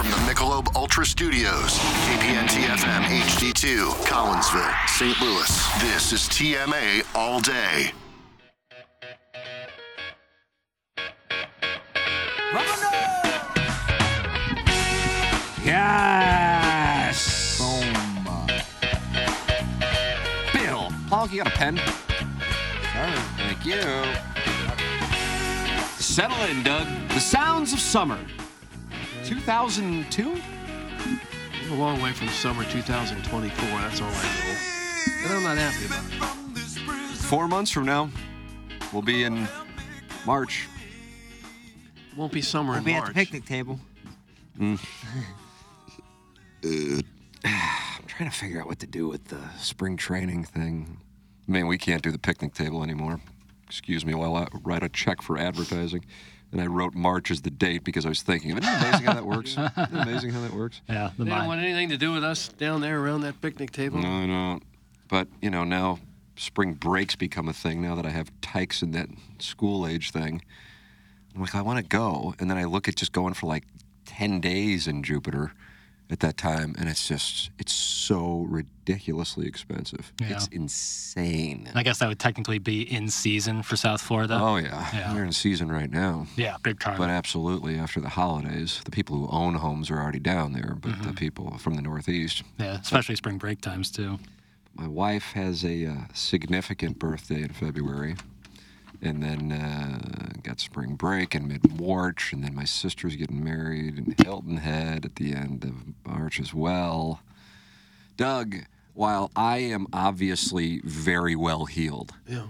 Live from the Michelob Ultra Studios, KPNT FM HD2, Collinsville, St. Louis. This is TMA All Day. Yes! Boom. Bill, Paul, you got a pen? Thank you. Settle in, Doug. The sounds of summer. 2002? a long way from summer 2024. That's all I know. And I'm not happy about it. Four months from now, we'll be in March. Won't be summer We'll in be March. at the picnic table. Mm. I'm trying to figure out what to do with the spring training thing. I mean, we can't do the picnic table anymore. Excuse me while I write a check for advertising. And I wrote March as the date because I was thinking, isn't it amazing how that works? Isn't it amazing how that works? Yeah, the They don't want anything to do with us down there around that picnic table. No, I don't. But, you know, now spring breaks become a thing now that I have tykes in that school age thing. I'm like, I want to go. And then I look at just going for like 10 days in Jupiter at that time. And it's just, it's so ridiculously expensive. Yeah. It's insane. I guess that would technically be in season for South Florida. Oh, yeah. Yeah. We're in season right now. Yeah, big time. But absolutely, after the holidays, the people who own homes are already down there, but Mm-hmm. the people from the Northeast. yeah, especially spring break times too. My wife has a uh, significant birthday in February, and then uh, got spring break in mid March, and then my sister's getting married in Hilton Head at the end of March as well. Doug, while I am obviously very well healed, Yeah.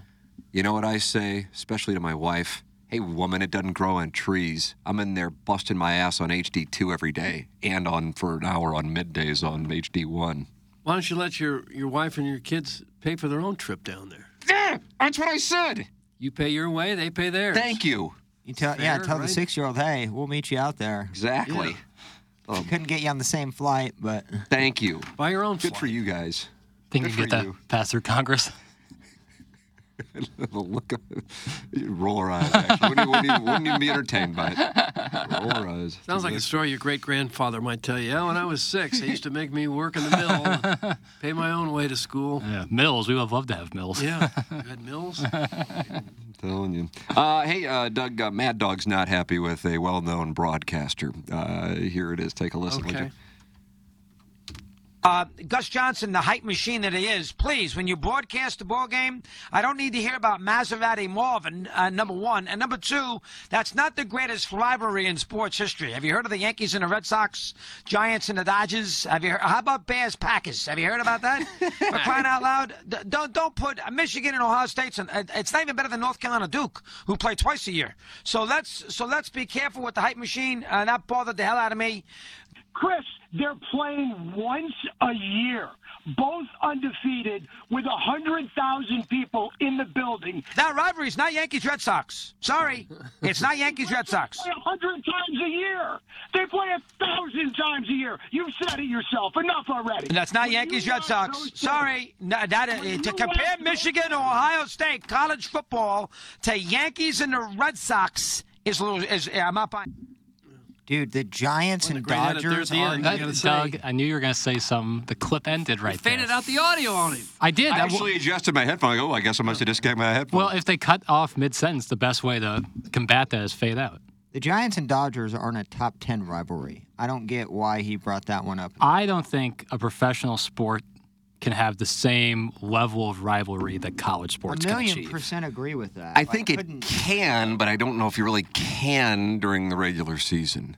you know what I say, especially to my wife? Hey, woman, it doesn't grow on trees. I'm in there busting my ass on HD2 every day and on for an hour on middays on HD1. Why don't you let your, your wife and your kids pay for their own trip down there? Yeah, that's what I said. You pay your way, they pay theirs. Thank you. You tell, yeah, Fair, tell the six-year-old, hey, we'll meet you out there. Exactly. We oh, couldn't get you on the same flight, but Thank you. Buy your own Good for you guys. Think Good you can for get that you. passed through Congress. the look of you roll her eyes. Actually, wouldn't, even- wouldn't, even, wouldn't even be entertained by it. Roll her eyes. Sounds like a story your great grandfather might tell you. Yeah, when I was six, they used to make me work in the mill, pay my own way to school. Yeah, mills. We would have loved to have mills. Yeah, you had mills. telling you. Uh, hey, uh, Doug, uh, Mad Dog's not happy with a well-known broadcaster. Uh, here it is. Take a listen. would you? Okay. Uh, Gus Johnson, the hype machine that he is, please, when you broadcast the ball game, I don't need to hear about Maserati Marvin, uh, number one. And number two, that's not the greatest rivalry in sports history. Have you heard of the Yankees and the Red Sox, Giants and the Dodgers? Have you heard, how about Bears Packers? Have you heard about that? For crying out loud, don't don't put uh, Michigan and Ohio State's. And uh, it's not even better than North Carolina Duke, who play twice a year. So let's so let's be careful with the hype machine. Uh, that bothered the hell out of me. Chris, they're playing once a year, both undefeated, with a hundred thousand people in the building. That rivalry is not Yankees Red Sox. Sorry, it's not Yankees Red Sox. They play a hundred times a year. They play a thousand times a year. You've said it yourself. Enough already. That's not When Yankees Red Sox. Sorry, no, that uh, to compare Michigan or Ohio State college football to Yankees and the Red Sox is a little. Is, I'm not buying. Dude, the Giants What and great edit there at Dodgers the are. end. That, gotta say. Doug, I knew you were going to say something. The clip ended right there. Faded out the audio on him. I did. I That w- actually adjusted my headphone. I go, oh, I guess I must have disconnected my headphone. well, if they cut off mid sentence, the best way to combat that is fade out. The Giants and Dodgers aren't a top 10 rivalry. I don't get why he brought that one up. I don't think a professional sport can have the same level of rivalry that college sports can a can million achieve. percent agree with that. I Like, think it couldn't- can, but I don't know if you really can during the regular season.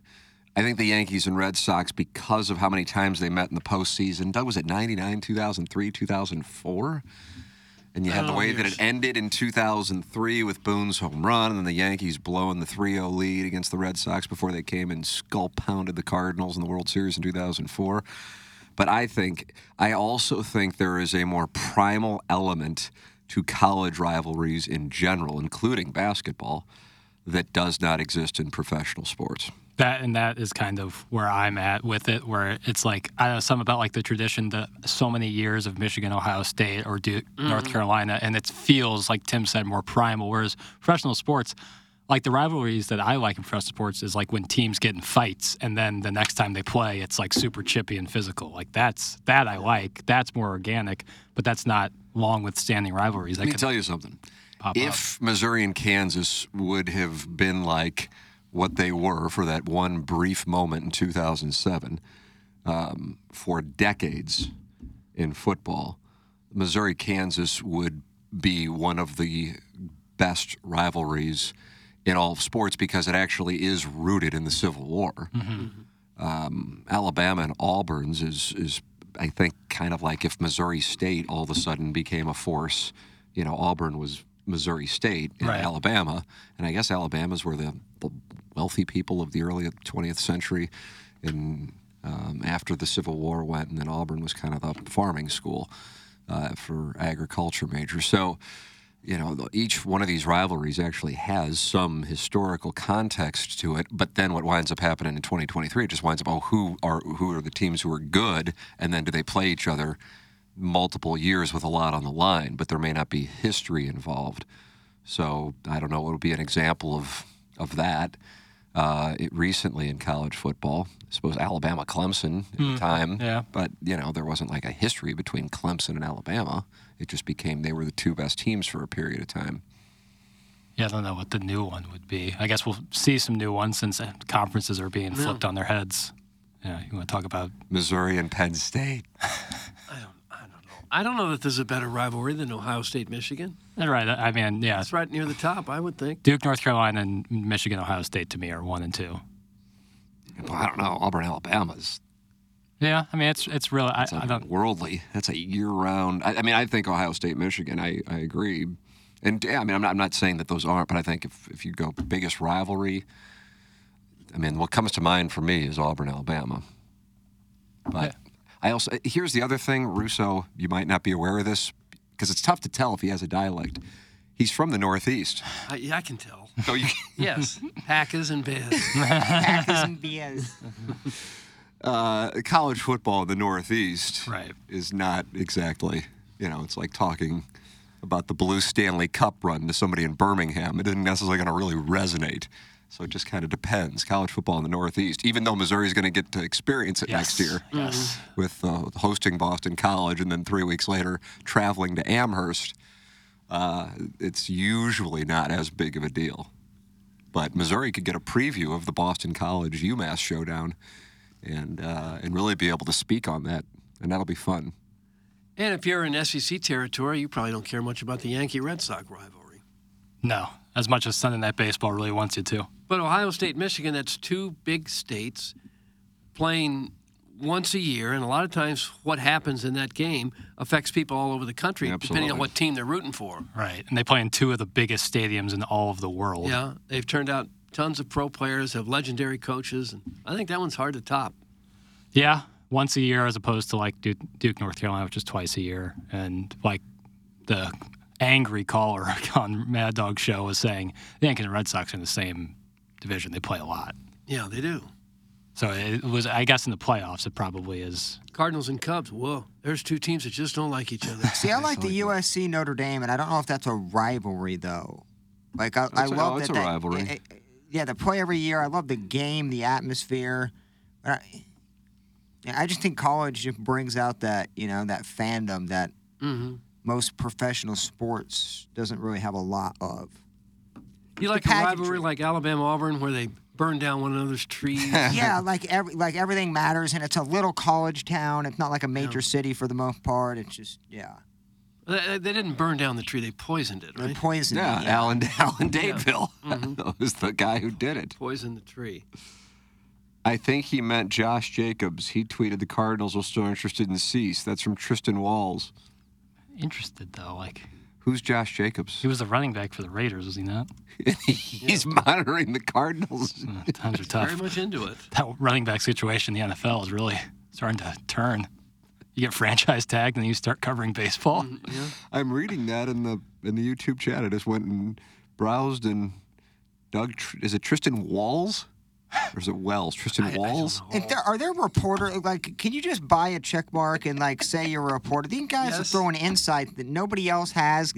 I think the Yankees and Red Sox, because of how many times they met in the postseason, Doug was it 99, 2003, 2004? And you had the Oh, way that it ended in 2003 with Boone's home run, and then the Yankees blowing the 3 0 lead against the Red Sox before they came and skull pounded the Cardinals in the World Series in 2004. But I think, I also think there is a more primal element to college rivalries in general, including basketball, that does not exist in professional sports. That and that is kind of where I'm at with it, where it's like I know something about like the tradition that so many years of Michigan, Ohio State, or Duke, North Mhm. Carolina, and it feels like Tim said more primal. Whereas professional sports, like the rivalries that I like in professional sports, is like when teams get in fights, and then the next time they play, it's like super chippy and physical. Like that's that I like. That's more organic, but that's not long withstanding rivalries. Let me tell you something. if Missouri and Kansas would have been like what they were for that one brief moment in 2007, um, for decades in football, Missouri Kansas would be one of the best rivalries in all of sports because it actually is rooted in the Civil War. Um, Alabama and Auburn's is is I think kind of like if Missouri State all of a sudden became a force. You know, Auburn was Missouri State in Right. Alabama, and I guess Alabama's were the, the wealthy people of the early 20th century. And um, after the Civil War went, and then Auburn was kind of the farming school uh, for agriculture majors. So you know, each one of these rivalries actually has some historical context to it. But then what winds up happening in 2023, it just winds up, oh, who are who are the teams who are good, and then do they play each other multiple years with a lot on the line? But there may not be history involved. So I don't know what would be an example of of that. Uh, it, recently in college football, I suppose Alabama Clemson at the Hmm, time. yeah. But you know there wasn't like a history between Clemson and Alabama. It just became they were the two best teams for a period of time. Yeah, I don't know what the new one would be. I guess we'll see some new ones since uh, conferences are being Yeah. flipped on their heads. Yeah, you want to talk about Missouri and Penn State. I don't, I don't know. I don't know that there's a better rivalry than Ohio State Michigan. right? I mean, yeah, It's right near the top, I would think. Duke, North Carolina, and Michigan, Ohio State to me are one and two. Well, I don't know. Auburn, Alabama's Yeah, I mean it's it's really I, I don't. worldly. That's a year-round. I, I mean, I think Ohio State, Michigan. I, I agree. And yeah, I mean, I'm not, I'm not saying that those aren't, but I think if, if you go biggest rivalry, I mean, what comes to mind for me is Auburn, Alabama. But I also here's the other thing, Russo. You might not be aware of this because it's tough to tell if he has a dialect. He's from the Northeast. I, yeah, I can tell. So you, Yes, Packers and Bears. Packers and Bears. uh, college football in the Northeast Right. is not exactly, you know, it's like talking about the Blue Stanley Cup run to somebody in Birmingham. It isn't necessarily going to really resonate. So it just kind of depends. College football in the Northeast, even though Missouri's going to get to experience it next year yes. with uh, hosting Boston College and then three weeks later traveling to Amherst, uh, it's usually not as big of a deal. But Missouri could get a preview of the Boston College UMass showdown and uh, and really be able to speak on that, and that'll be fun. and if you're in SEC territory, you probably don't care much about the Yankee Red Sox rivalry. No, as much as Sunday Night Baseball really wants you to. But Ohio State, Michigan, that's two big states playing once a year, and a lot of times what happens in that game affects people all over the country, depending on what team they're rooting for. Right, and they play in two of the biggest stadiums in all of the world. Yeah, they've turned out tons of pro players, have legendary coaches, and I think that one's hard to top. Yeah, once a year as opposed to like Duke, Duke, North Carolina, which is twice a year. And like the angry caller on Mad Dog Show was saying, the Yankees and Red Sox are in the same division. They play a lot. Yeah, they do. So it was, I guess, in the playoffs, it probably is. Cardinals and Cubs. Whoa, there's two teams that just don't like each other. See, I like the USC Notre Dame, and I don't know if that's a rivalry though. Like I, I That's love oh, it's that. a that- rivalry. Yeah, they play every year. I love the game, the atmosphere. But I, I just think college just brings out that you know that fandom that hmm most professional sports doesn't really have a lot of. You like a rivalry like Alabama Auburn where they burn down one another's trees. yeah, like every like everything matters, and it's a little college town. It's not like a major city for the most part. It's just yeah, They, they didn't burn down the tree; they poisoned it, they poisoned. Yeah, it, Alan Alan Dadeville was the guy who did it. Poisoned the tree. I think he meant Josh Jacobs. He tweeted the Cardinals are still interested in Cease. That's from Tristan Walls. Interested though, like Who's Josh Jacobs? he was the running back for the Raiders, was he not? He's monitoring the Cardinals. Uh, times are tough. Very much into it. That running back situation in the NFL is really starting to turn. You get franchise tagged and then you start covering baseball. Mm-hmm. I'm reading that in the in the YouTube chat. I just went and browsed and Doug. Is it Tristan Walls or is it Wells? Tristan Walls. If there, are there reporter like? Can you just buy a check mark and like say you're a reporter? These guys are throwing insight that nobody else has.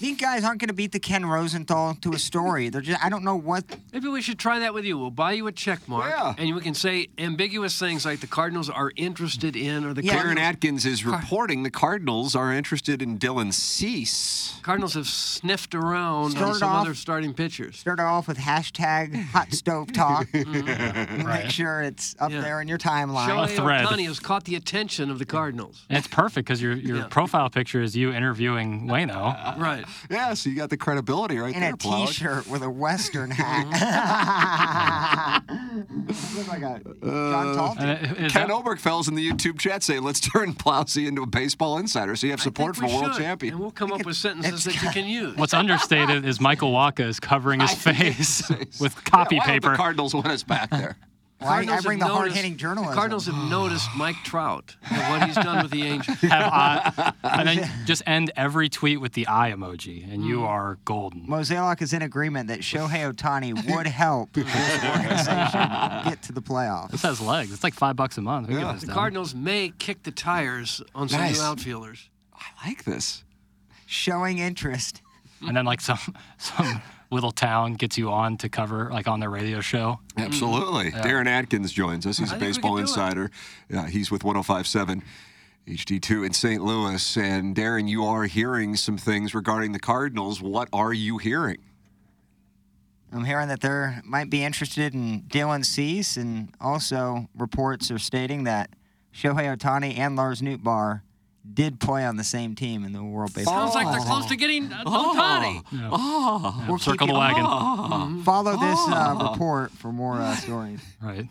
These guys aren't going to beat the Ken Rosenthal to a story. They're just I don't know what. Maybe we should try that with you. We'll buy you a check mark, Yeah. and we can say ambiguous things like the Cardinals are interested in, or the Yeah. Darin Cardinals, Atkins is reporting the Cardinals are interested in Dylan Cease. Cardinals have sniffed around on Started some off- other starting pitchers. Start off with hashtag hot stove talk. Mm-hmm. Make sure it's up Yeah. there in your timeline. Shohei thread. Ohtani has caught the attention of the Cardinals. And it's perfect because your your Yeah. profile picture is you interviewing Wayno. Right. Yeah, so you got the credibility right in there, a Plowage. t-shirt with a western hat. Look like a John uh, Talton. And Ken that- Obergfell's in the YouTube chat saying, let's turn Plowsy into a baseball insider so you have support I from a world should, champion. And we'll come up with sentences that you can use. What's understated is Michael Waka is covering his face with Yeah, copy why don't paper. the Cardinals want us back there. Well, I, I Cardinals bring have the noticed- hard-hitting journalism. The Cardinals have noticed Mike Trout and what he's done with the Angels. Have eye- and then just end every tweet with the eye emoji, and you hmm. are golden. Mozeliak is in agreement that Shohei Ohtani would help this organization get to the playoffs. This has legs. It's like five bucks a month. Yeah. The done. Cardinals may kick the tires on some Nice. new outfielders. I like this. Showing interest. and then like some some little town gets you on to cover like on their radio show. Mm-hmm. Absolutely. Darin Atkins joins us. He's I a baseball could do it. insider. Yeah, he's with 1057 HD2 in St. Louis. And Darren, you are hearing some things regarding the Cardinals. What are you hearing? I'm hearing that they might be interested in Dylan Cease, and also reports are stating that Shohei Ohtani and Lars Nootbaar did play on the same team in the World Baseball. Sounds like they're close to getting uh, Ohtani. Oh, We'll Circle the you- wagon. Follow this uh, report for more uh, stories. Right.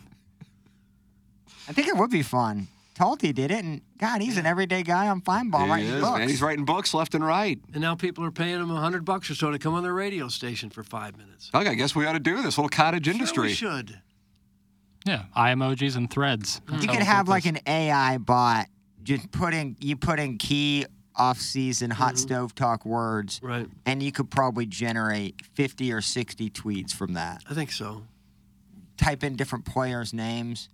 I think it would be fun. Talty did it, and God, he's an everyday guy on Fine Ball he writing is, books. man. He's writing books left and right. And now people are paying him a hundred bucks or so to come on their radio station for five minutes. Doug, I guess we ought to do this little cottage Sure industry. we should. Yeah. Eye emojis and threads. That's You how could have like an AI bot just put in you put in key off-season hot mm-hmm. stove talk words, Right. and you could probably generate 50 or 60 tweets from that. I think so. Type in different players' names.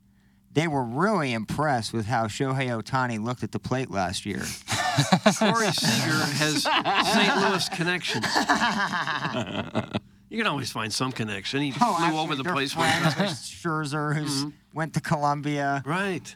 They were really impressed with how Shohei Ohtani looked at the plate last year. Corey Seager has St. Louis connections. You can always find some connection. He oh, flew Oh, actually, over the place one friends time. with Scherzer, who's mm-hmm. went to Columbia. Right.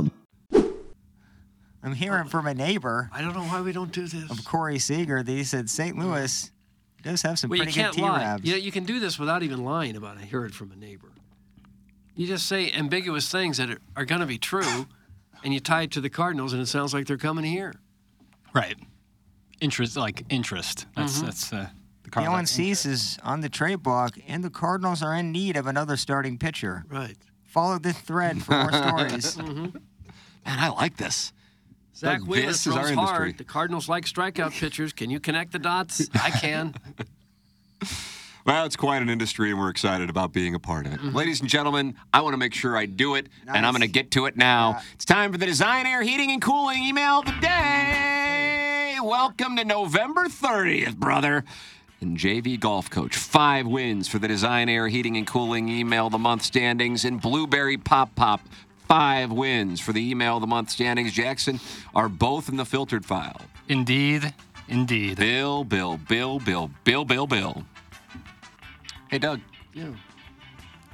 I'm hearing from a neighbor I don't know why we don't do this. of Corey Seager that he said St. Louis does have some Well, you pretty good can't lie. T-Ravs. You, you can do this without even lying about it. I heard it from a neighbor. You just say ambiguous things that are, are going to be true, and you tie it to the Cardinals, and it sounds like they're coming here. Right. Interest, like interest. That's Mm-hmm. that's uh, the Dylan Cardinals. Cease is on the trade block, and the Cardinals are in need of another starting pitcher. Right. Follow this thread for more stories. Man, I like this. Zack Wheeler this is our industry. hard. The Cardinals like strikeout pitchers. Can you connect the dots? I can. Well, it's quite an industry, and we're excited about being a part of it. Mm-hmm. Ladies and gentlemen, I want to make sure I do it, and I'm going to get to it now. It's time for the Design Air Heating and Cooling email of the day. Welcome to November 30th, brother. and JV Golf Coach. Five wins for the Design Air Heating and Cooling Email of the Month standings. And Blueberry Pop Pop, five wins for the Email of the Month standings. Jackson are both in the filtered file. Indeed. Indeed. Bill, Bill, Bill, Bill, Bill, Bill, Bill. Hey, Doug. Yeah.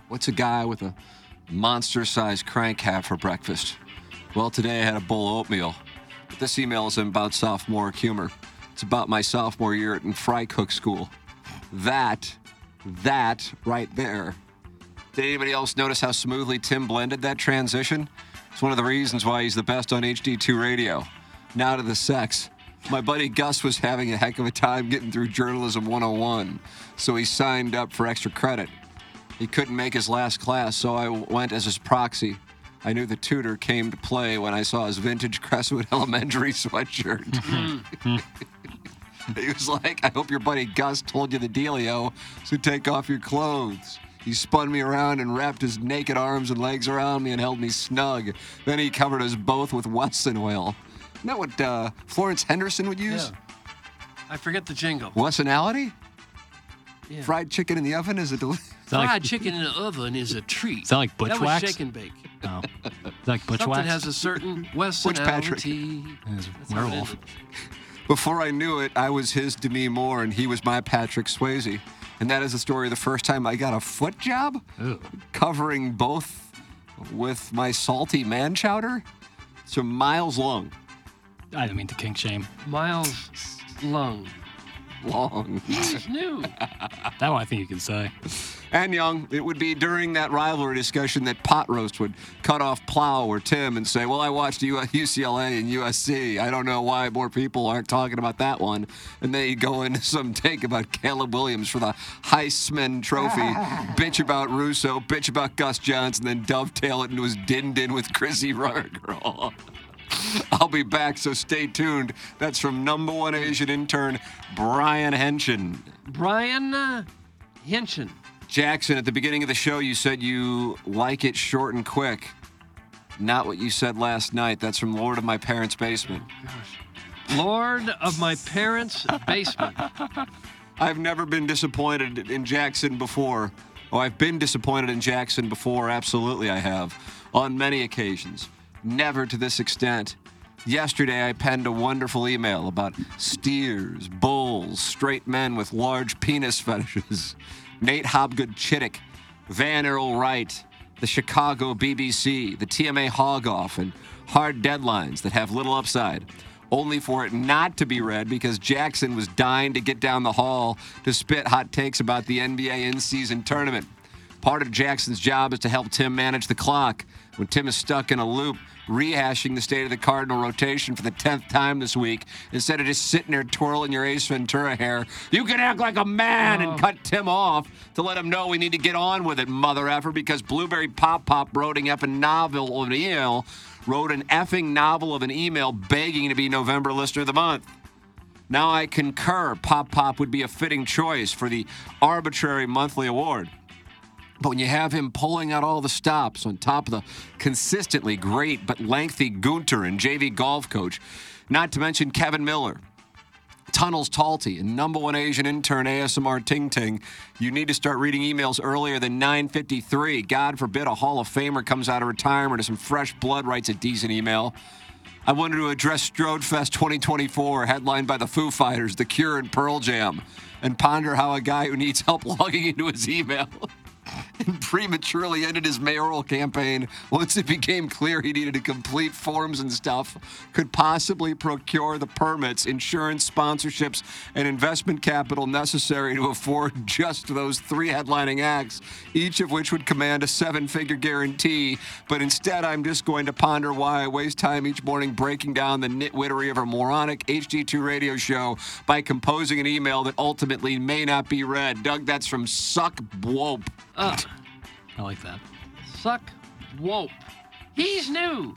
What's a guy with a monster sized crank have for breakfast? Well, today I had a bowl of oatmeal. But this email isn't about sophomore humor. It's about my sophomore year at Fry Cook School. That, that right there. Did anybody else notice how smoothly Tim blended that transition? It's one of the reasons why he's the best on HD2 radio. Now to the sex. My buddy Gus was having a heck of a time getting through Journalism 101, so he signed up for extra credit. He couldn't make his last class, so I went as his proxy. I knew the tutor came to play when I saw his vintage Crestwood Elementary sweatshirt. he was like, I hope your buddy Gus told you the dealio, so take off your clothes. He spun me around and wrapped his naked arms and legs around me and held me snug. Then he covered us both with Wesson oil. Isn't that what uh, Florence Henderson would use? I forget the jingle. Wessonality? Yeah. Fried chicken in the oven is a deli- Fried chicken in the oven is a treat. Is that like butch That was Bushwhack's? shake and bake. No. Is that like Something Bushwhack's? has a certain Which Patrick? Wessonality. His That's how it werewolf. Before I knew it, I was his Demi Moore and he was my Patrick Swayze. And that is the story of the first time I got a foot job Ooh. covering both with my salty man chowder. So miles long. I didn't mean to kink shame. Miles Lung. Long. He's new. That one I think you can say. And young, it would be during that rivalry discussion that Pot Roast would cut off Plow or Tim and say, Well, I watched U- UCLA and USC. I don't know why more people aren't talking about that one. And then he'd go into some take about Caleb Williams for the Heisman Trophy, bitch about Russo, bitch about Gus Johnson, then dovetail it into his din din with Chrissy Ruthergirl. I'll be back, so stay tuned. That's from number one Asian intern, Brian Henshin. Brian uh, Hinchin. Jackson, at the beginning of the show, you said you like it short and quick. Not what you said last night. That's from Lord of My Parents' Basement. Lord of my parents' basement. I've never been disappointed in Jackson before. Oh, I've been disappointed in Jackson before. Absolutely, I have. On many occasions. Never to this extent. Yesterday, I penned a wonderful email about steers, bulls, straight men with large penis fetishes, Nate Hobgood Chittick, Van Earl Wright, the Chicago BBC, the TMA Hog Off, and hard deadlines that have little upside. Only for it not to be read because Jackson was dying to get down the hall to spit hot takes about the NBA in season tournament. Part of Jackson's job is to help Tim manage the clock. When Tim is stuck in a loop, rehashing the state of the Cardinal rotation for the 10th time this week, instead of just sitting there twirling your Ace Ventura hair, you can act like a man and oh. cut Tim off to let him know we need to get on with it, mother effer, because Blueberry Pop Pop wrote an effing novel of an email, wrote an effing novel of an email begging to be November Listener of the Month. Now I concur Pop Pop would be a fitting choice for the arbitrary monthly award. But when you have him pulling out all the stops on top of the consistently great but lengthy Gunter and JV golf coach, not to mention Kevin Miller, Tunnels Talty, and number one Asian intern ASMR Ting Ting, you need to start reading emails earlier than 9:53. God forbid a Hall of Famer comes out of retirement or some fresh blood writes a decent email. I wanted to address Strode Fest 2024, headlined by the Foo Fighters, The Cure, and Pearl Jam, and ponder how a guy who needs help logging into his email and prematurely ended his mayoral campaign once it became clear he needed to complete forms and stuff, could possibly procure the permits, insurance, sponsorships, and investment capital necessary to afford just those three headlining acts, each of which would command a seven figure guarantee. But instead, I'm just going to ponder why I waste time each morning breaking down the nitwittery of a moronic HD2 radio show by composing an email that ultimately may not be read. Doug, that's from Suck Bwope. Uh, I like that. suck Wope. He's new.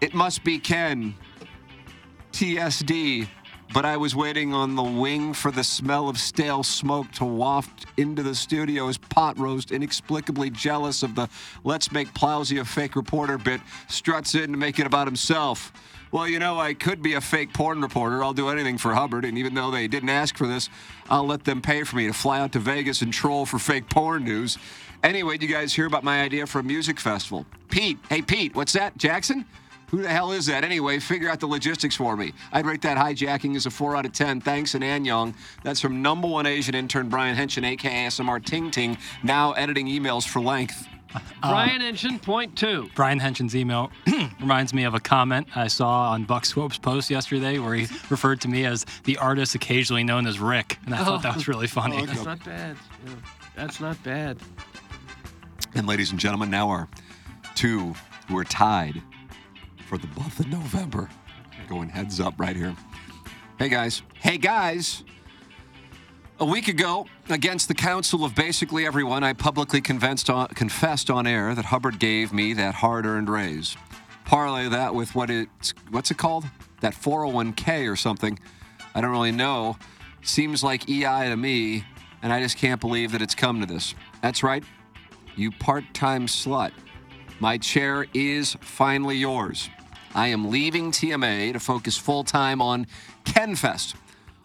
It must be Ken. TSD. but I was waiting on the wing for the smell of stale smoke to waft into the studio as pot roast, inexplicably jealous of the let's make Plowsy a fake reporter bit, struts in to make it about himself. Well, you know, I could be a fake porn reporter. I'll do anything for Hubbard, and even though they didn't ask for this, I'll let them pay for me to fly out to Vegas and troll for fake porn news. Anyway, did you guys hear about my idea for a music festival? Pete, hey Pete, what's that? Jackson? Who the hell is that? Anyway, figure out the logistics for me. I'd rate that hijacking as a 4 out of 10. Thanks, and Anyong. That's from number one Asian intern Brian Henson, aka SMR Ting Ting, now editing emails for length. Uh, Brian Engine, point two. Brian Henson's email reminds me of a comment I saw on Buck Swope's post yesterday where he referred to me as the artist occasionally known as Rick. And I thought that was oh. really funny. Oh, that's not bad. Yeah, that's not bad. And ladies and gentlemen, now our two who are tied for the month of November. Going heads up right here. Hey guys. Hey guys. A week ago, against the counsel of basically everyone, I publicly convinced on, confessed on air that Hubbard gave me that hard-earned raise. Parlay that with what it's what's it called? That 401k or something. I don't really know. Seems like EI to me, and I just can't believe that it's come to this. That's right. You part-time slut. My chair is finally yours. I am leaving TMA to focus full time on KenFest,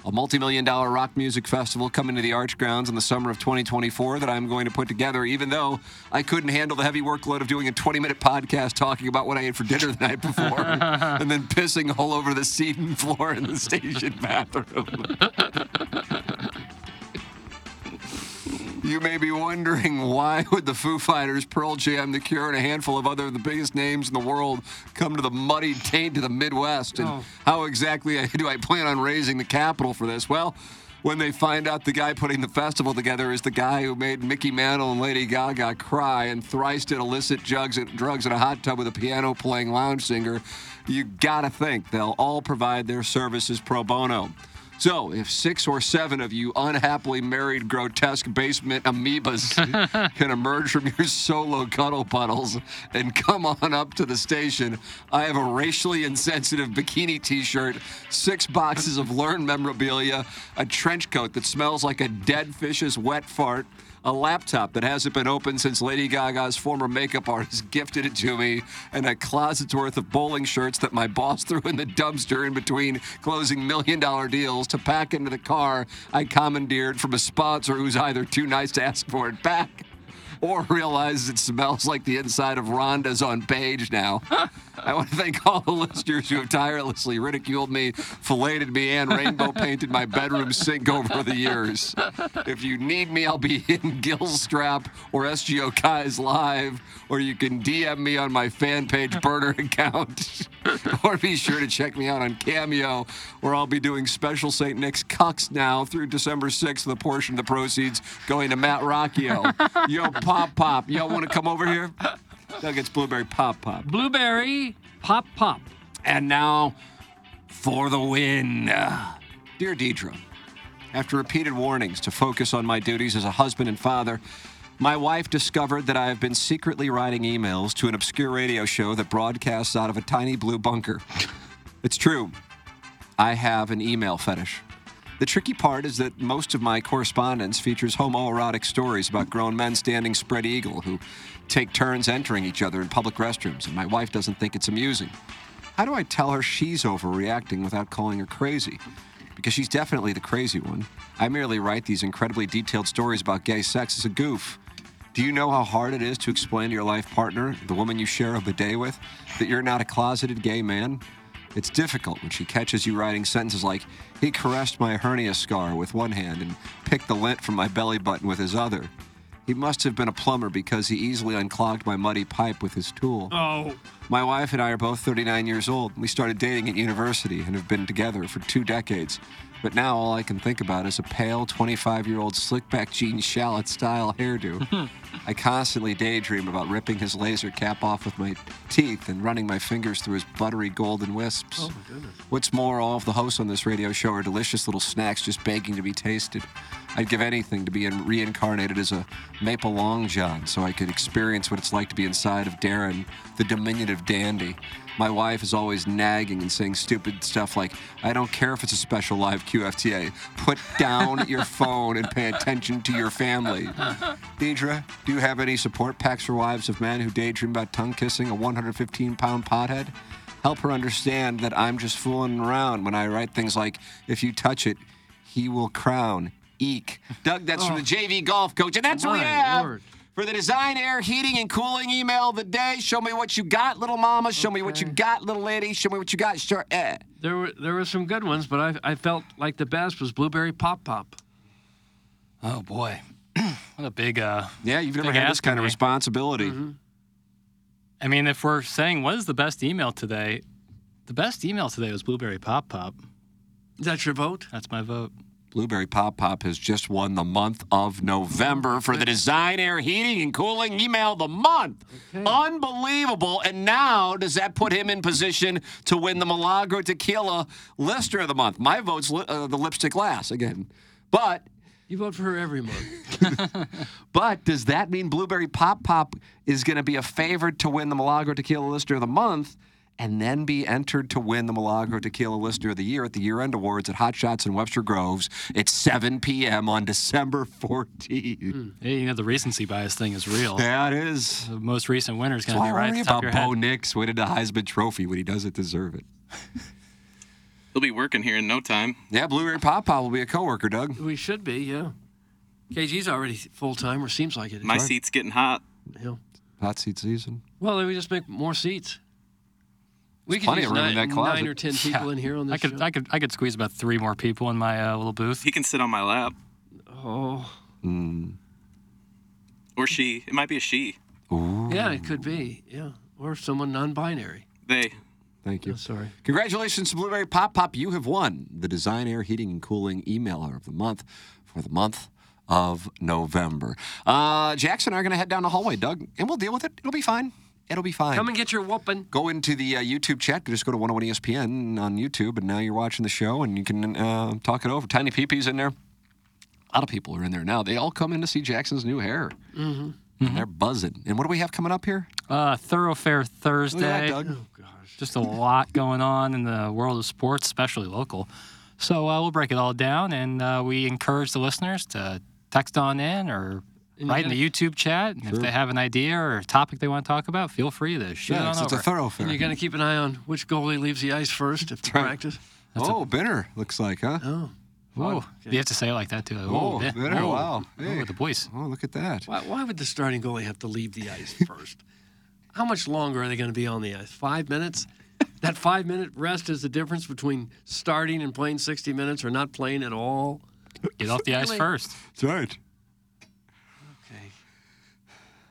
a multi million dollar rock music festival coming to the Arch Grounds in the summer of 2024 that I'm going to put together, even though I couldn't handle the heavy workload of doing a 20 minute podcast talking about what I ate for dinner the night before and then pissing all over the seat and floor in the station bathroom. You may be wondering why would the Foo Fighters, Pearl Jam, The Cure, and a handful of other of the biggest names in the world come to the muddy taint of the Midwest, and Oh. how exactly do I plan on raising the capital for this? Well, when they find out the guy putting the festival together is the guy who made Mickey Mantle and Lady Gaga cry and thrice did illicit drugs, drugs in a hot tub with a piano playing lounge singer, you gotta think they'll all provide their services pro bono. So, if six or seven of you unhappily married grotesque basement amoebas can emerge from your solo cuddle puddles and come on up to the station, I have a racially insensitive bikini t shirt, six boxes of Learn memorabilia, a trench coat that smells like a dead fish's wet fart. A laptop that hasn't been opened since Lady Gaga's former makeup artist gifted it to me, and a closet's worth of bowling shirts that my boss threw in the dumpster in between closing million dollar deals to pack into the car I commandeered from a sponsor who's either too nice to ask for it back or realizes it smells like the inside of Rhonda's on page now. I want to thank all the listeners who have tirelessly ridiculed me, filleted me, and rainbow painted my bedroom sink over the years. If you need me, I'll be in Gillstrap or SGO Guys Live, or you can DM me on my fan page burner account. or be sure to check me out on Cameo, where I'll be doing special St. Nick's Cucks now through December 6th, the portion of the proceeds going to Matt Rocchio. Yo, Pop Pop, y'all want to come over here? Doug gets Blueberry Pop Pop. Blueberry Pop Pop. And now for the win. Dear Deidre, after repeated warnings to focus on my duties as a husband and father, my wife discovered that I have been secretly writing emails to an obscure radio show that broadcasts out of a tiny blue bunker. It's true. I have an email fetish. The tricky part is that most of my correspondence features homoerotic stories about grown men standing spread eagle who take turns entering each other in public restrooms, and my wife doesn't think it's amusing. How do I tell her she's overreacting without calling her crazy? Because she's definitely the crazy one. I merely write these incredibly detailed stories about gay sex as a goof. Do you know how hard it is to explain to your life partner, the woman you share a bidet with, that you're not a closeted gay man? It's difficult when she catches you writing sentences like, he caressed my hernia scar with one hand and picked the lint from my belly button with his other. He must have been a plumber because he easily unclogged my muddy pipe with his tool. Oh. My wife and I are both 39 years old. We started dating at university and have been together for two decades. But now all I can think about is a pale 25 year old slick back jean shallot style hairdo. I constantly daydream about ripping his laser cap off with my teeth and running my fingers through his buttery golden wisps. Oh, my goodness. What's more, all of the hosts on this radio show are delicious little snacks just begging to be tasted. I'd give anything to be in, reincarnated as a maple long john so I could experience what it's like to be inside of Darin, the diminutive dandy. My wife is always nagging and saying stupid stuff like, I don't care if it's a special live QFTA. Put down your phone and pay attention to your family. Deidre, do you have any support packs for wives of men who daydream about tongue kissing a 115 pound pothead? Help her understand that I'm just fooling around when I write things like, if you touch it, he will crown. Eek. Doug, that's from the JV golf coach. And that's what we have Lord. for the design, air, heating, and cooling email of the day. Show me what you got, little mama. Show me what you got, little lady. Show me what you got. Sure. Eh. There were there were some good ones, but I I felt like the best was blueberry pop pop. Oh boy, what a big. uh Yeah, you've never had this kind of me. responsibility. I mean, if we're saying what is the best email today, the best email today was Blueberry Pop Pop. Is that your vote? That's my vote. Blueberry Pop Pop has just won the month of November for the Design Air Heating and Cooling Email of the Month. Unbelievable. And now, does that put him in position to win the Milagro Tequila Lister of the Month? My vote's li- uh, the Lipstick Lass again. But You vote for her every month. but does that mean Blueberry Pop Pop is going to be a favorite to win the Milagro Tequila Lister of the Month and then be entered to win the Milagro Tequila Lister of the Year at the year end awards at Hot Shots in Webster Groves at 7 p.m. on December 14th? Hmm. Hey, you know the recency bias thing is real. Yeah, it is. The most recent winner is going to be right worry at the top about of your Bo head. Nix winning the Heisman Trophy when he doesn't deserve it? He'll be working here in no time. Yeah, Blueberry Pop Pop will be a coworker, Doug. we should be, yeah. KG's already full time, or seems like it. My seat's getting hot. Yeah. Hot seat season. Well, then we just make more seats. We could plenty use of room in nine, that closet. nine or ten people in here on this I could, show. I could, I could squeeze about three more people in my uh, little booth. He can sit on my lap. Oh, Or she. It might be a she. yeah, it could be. Yeah, or someone non-binary. They. Thank you. Oh, sorry. Congratulations to Blueberry Pop Pop. You have won the Design Air Heating and Cooling Emailer of the Month for the month of November. Uh, Jackson and I are going to head down the hallway, Doug, and we'll deal with it. It'll be fine. It'll be fine. Come and get your whooping. Go into the uh, YouTube chat. Just go to 101 ESPN on YouTube, and now you're watching the show, and you can uh, talk it over. Tiny Peepee's in there. A lot of people are in there now. They all come in to see Jackson's new hair. Mm-hmm. And They're buzzing. And what do we have coming up here? Uh, Thoroughfare Look Thursday. at that, Doug. Oh, Just a lot going on in the world of sports, especially local. So uh, we'll break it all down, and uh, we encourage the listeners to text on in or And write in the YouTube chat. And If they have an idea or a topic they want to talk about, feel free to shoot Yeah, it it's, on it's a thoroughfare. And you're going to keep an eye on which goalie leaves the ice first if practice. oh, Binner looks like, huh? Oh. Whoa. You have to say it like that, too. Oh, yeah. Binner, Oh. wow. Oh, the voice. Oh, look at that. Why, why would the starting goalie have to leave the ice first? How much longer are they going to be on the ice? Five minutes? That five minute rest is the difference between starting and playing 60 minutes or not playing at all. Get off the ice Really? first. That's right. Okay.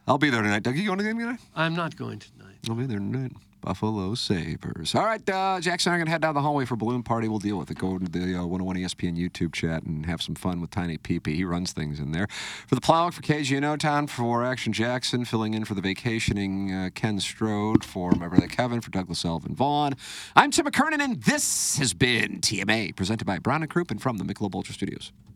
I'll be there tonight. Doug, you going to the game tonight? I'm not going tonight. I'll be there tonight. Buffalo Sabres. All right, uh, Jackson, I'm going to head down the hallway for Balloon Party. We'll deal with it. Go to the uh, 101 ESPN YouTube chat and have some fun with Tiny PP. He runs things in there. For the Plowing for KG in O-Town, for Action Jackson, filling in for the vacationing uh, Ken Strode, for my brother Kevin, for Douglas Elvin Vaughn. I'm Tim McKernan, and this has been TMA, presented by Brown and Crouppen from the Michelob Ultra Studios.